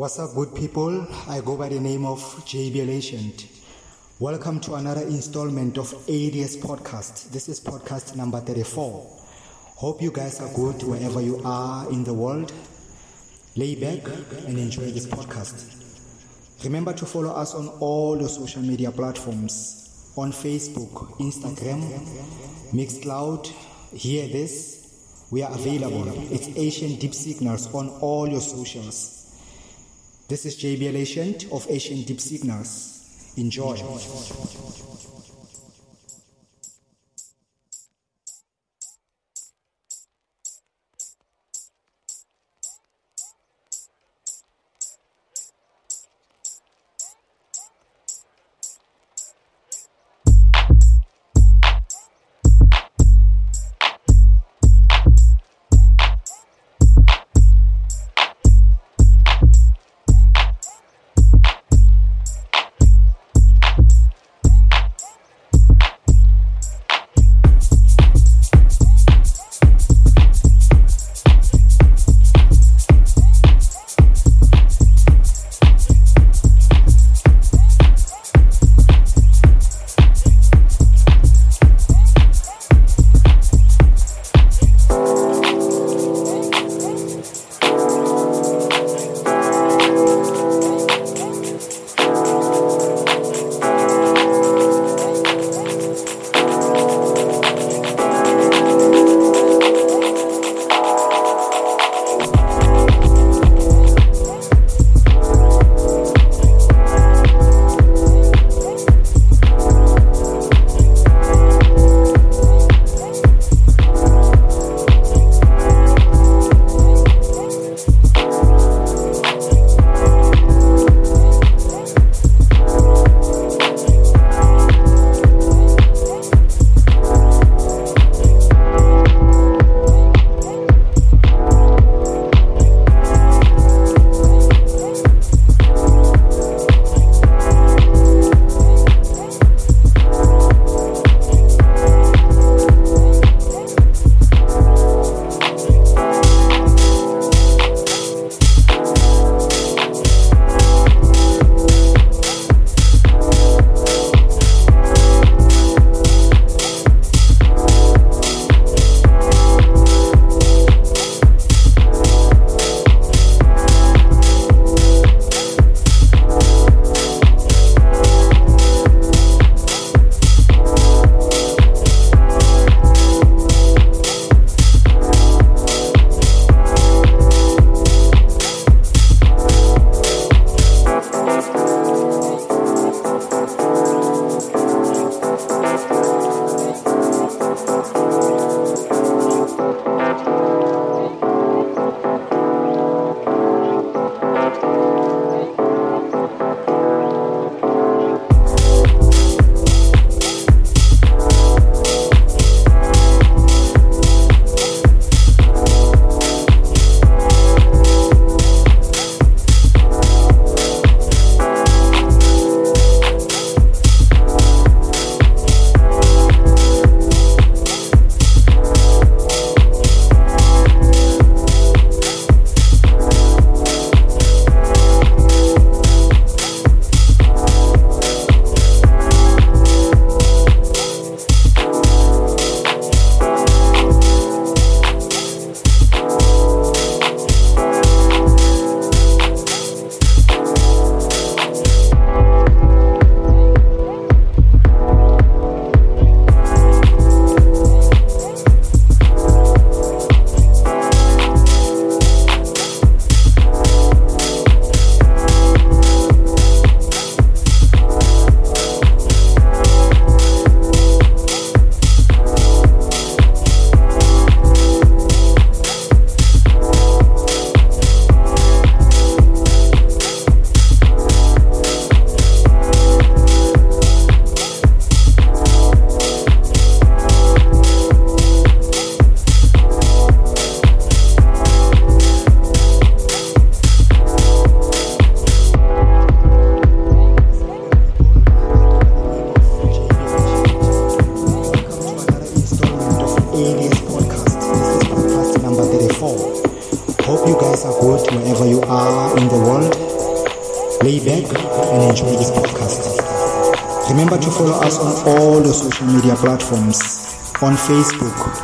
What's up, good people? I go by the name of JBL Ancient. Welcome to another installment of ADS Podcast. This is podcast number 34. Hope you guys are good wherever you are in the world. Lay back and enjoy this podcast. Remember to follow us on all the social media platforms on Facebook, Instagram, Mixcloud. Hear this. We are available. It's Ancient Deep Signals on all your socials. This is JBL Ancient of Ancient Deep Signals. Enjoy. wherever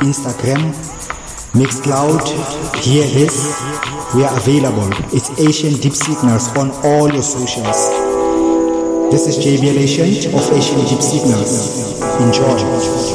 Instagram, Mixcloud, Hear This. We are available. It's Ancient Deep Signals on all your socials. This is JBL Ancient of Ancient Deep Signals. Enjoy.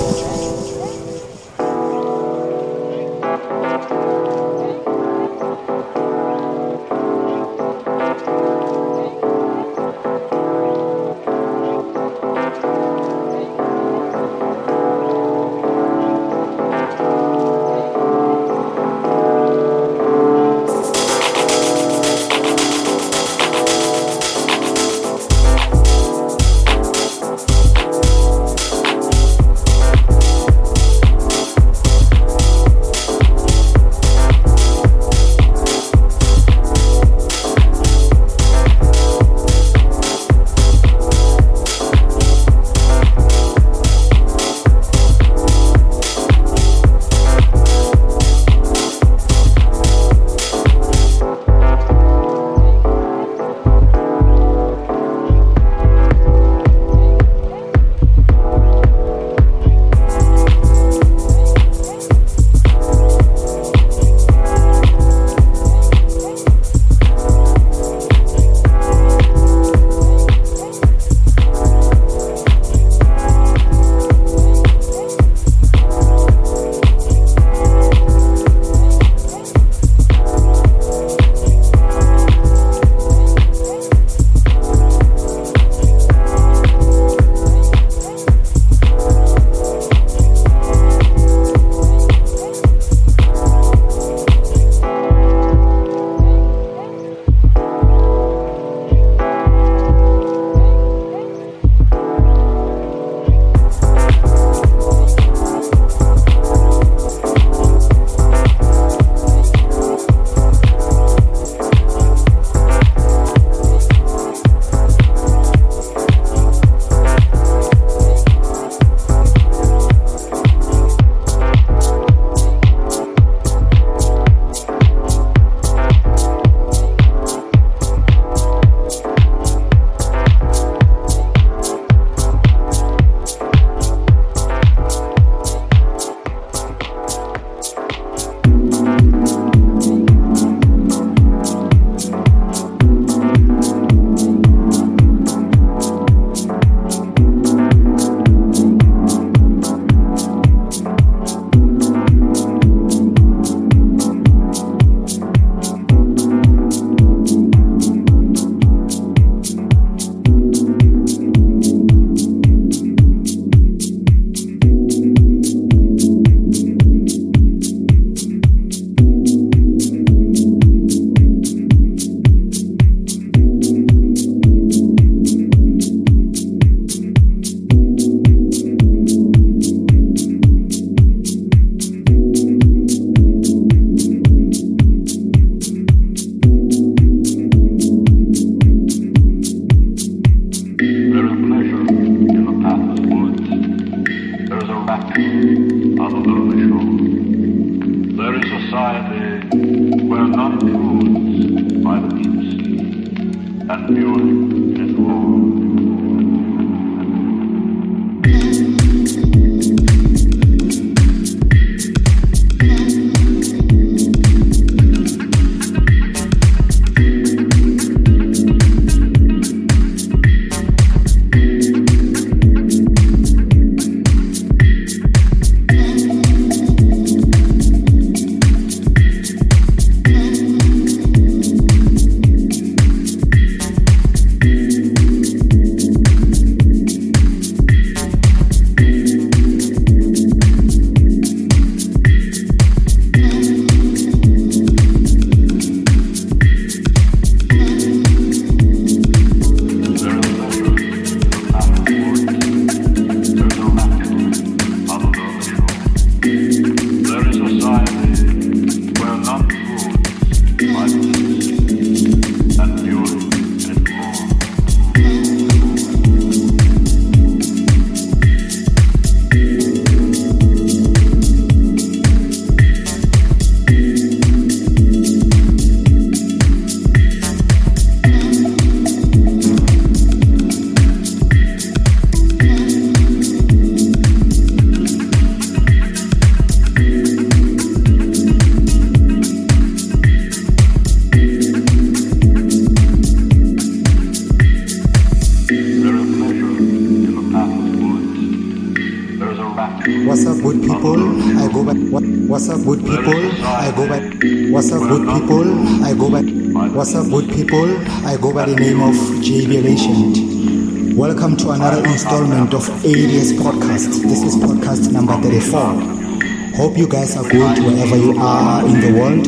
What's up, good people? I go by the name of JBL Ancient. Welcome to another installment of ADS Podcast. This is podcast number 34. Hope you guys are good wherever you are in the world.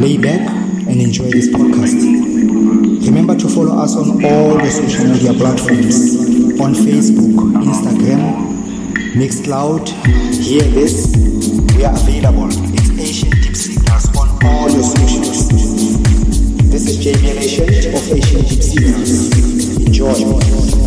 Lay back and enjoy this podcast. Remember to follow us on all the social media platforms on Facebook, Instagram, Mixcloud, hear this. We are available. Ancient of Ancient Signals. Enjoy.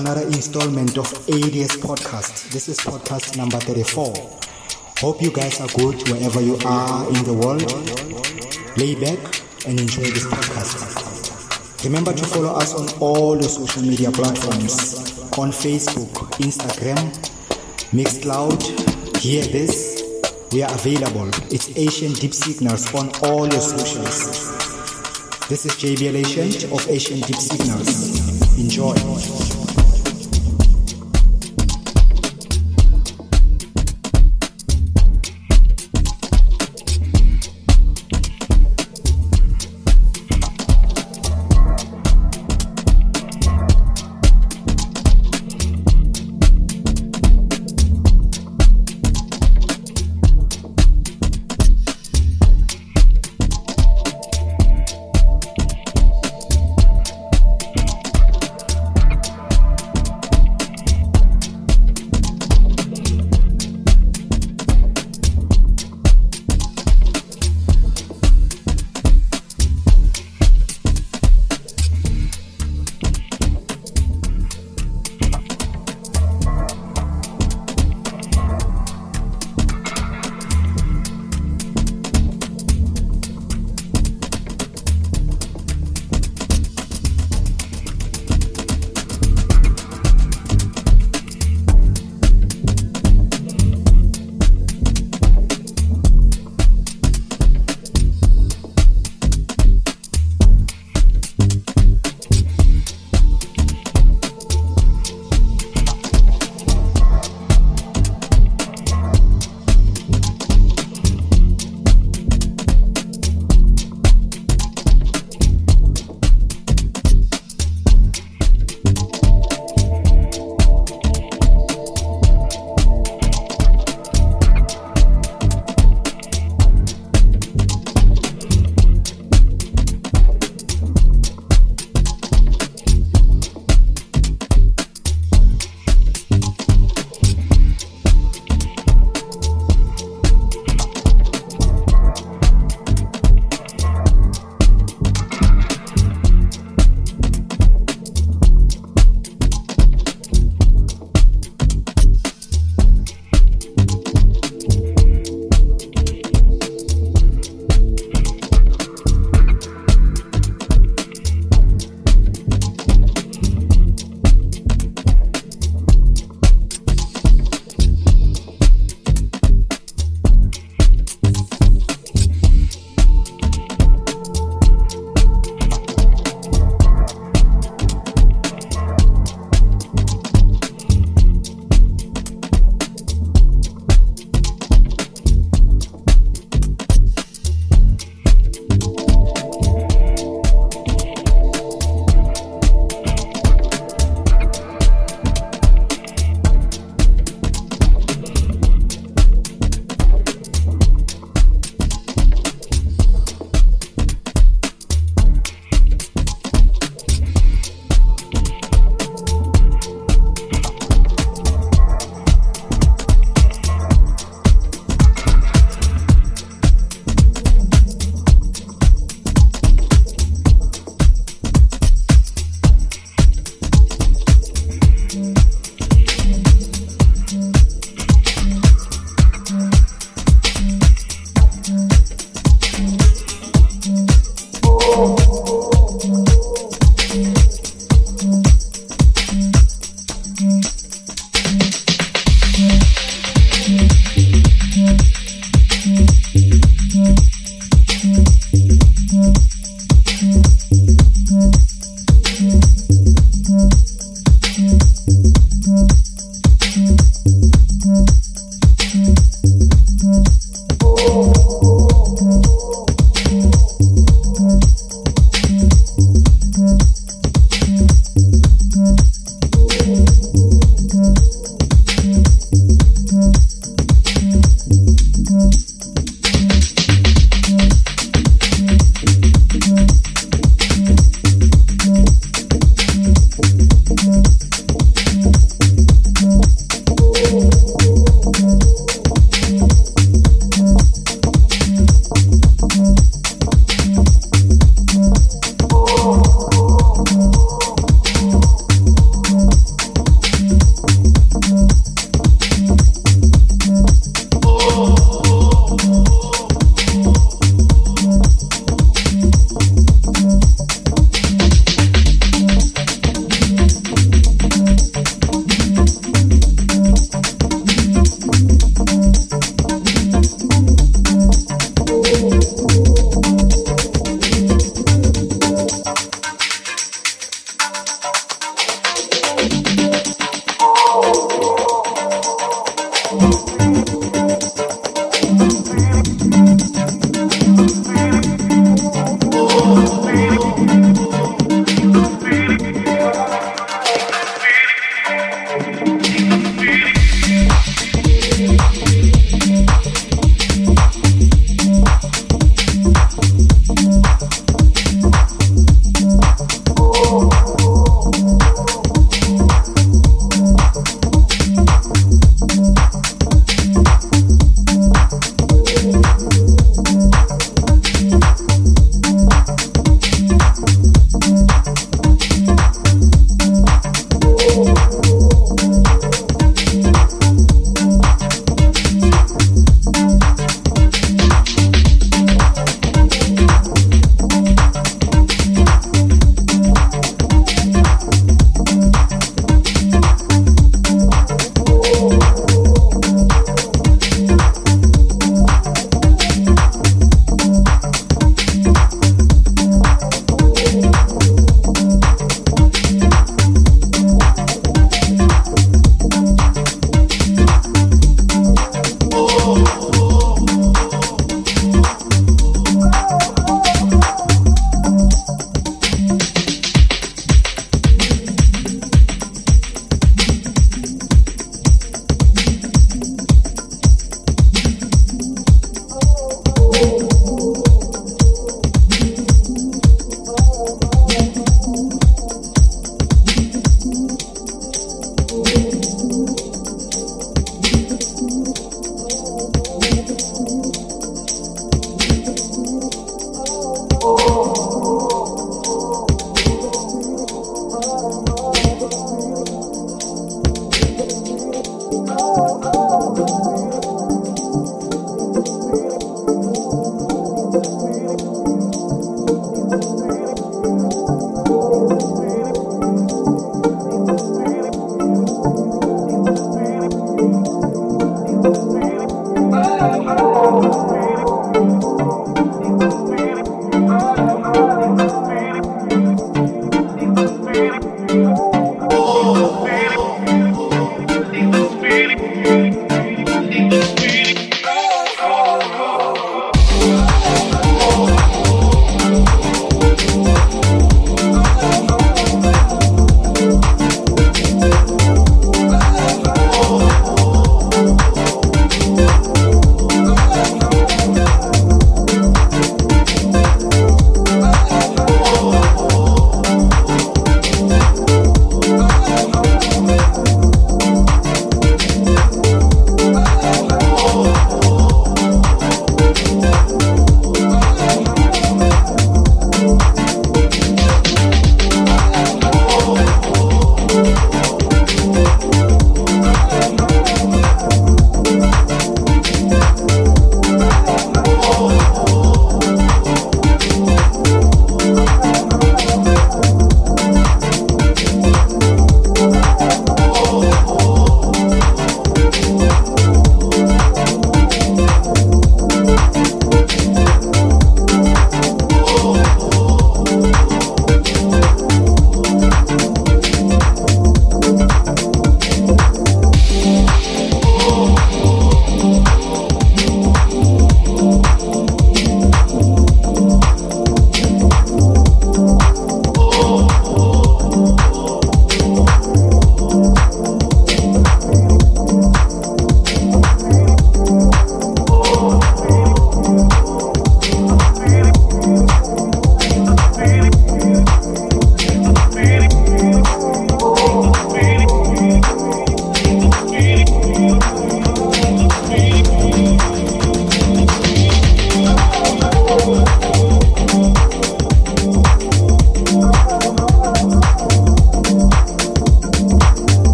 Another installment of ADS Podcast. This is podcast number 34. Hope you guys are good wherever you are in the world. Lay back and enjoy this podcast. Remember to follow us on all the social media platforms on Facebook, Instagram, Mixcloud, Hear This. We are available. It's Ancient Deep Signals on all your socials. This is JBL Ancient of Ancient Deep Signals. Enjoy.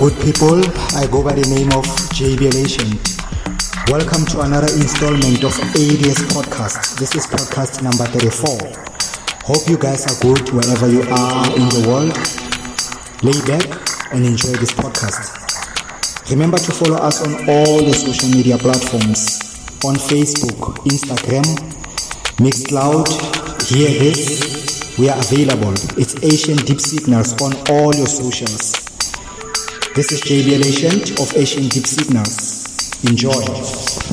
Good people? I go by the name of JBL Ancient. Welcome to another installment of ADS Podcast. This is podcast number 34. Hope you guys are good wherever you are in the world. Lay back and enjoy this podcast. Remember to follow us on all the social media platforms on Facebook, Instagram, Mixcloud, Hear This. We are available. It's Ancient Deep Signals on all your socials. This is JBL Ancient of Ancient Deep Signals. Enjoy.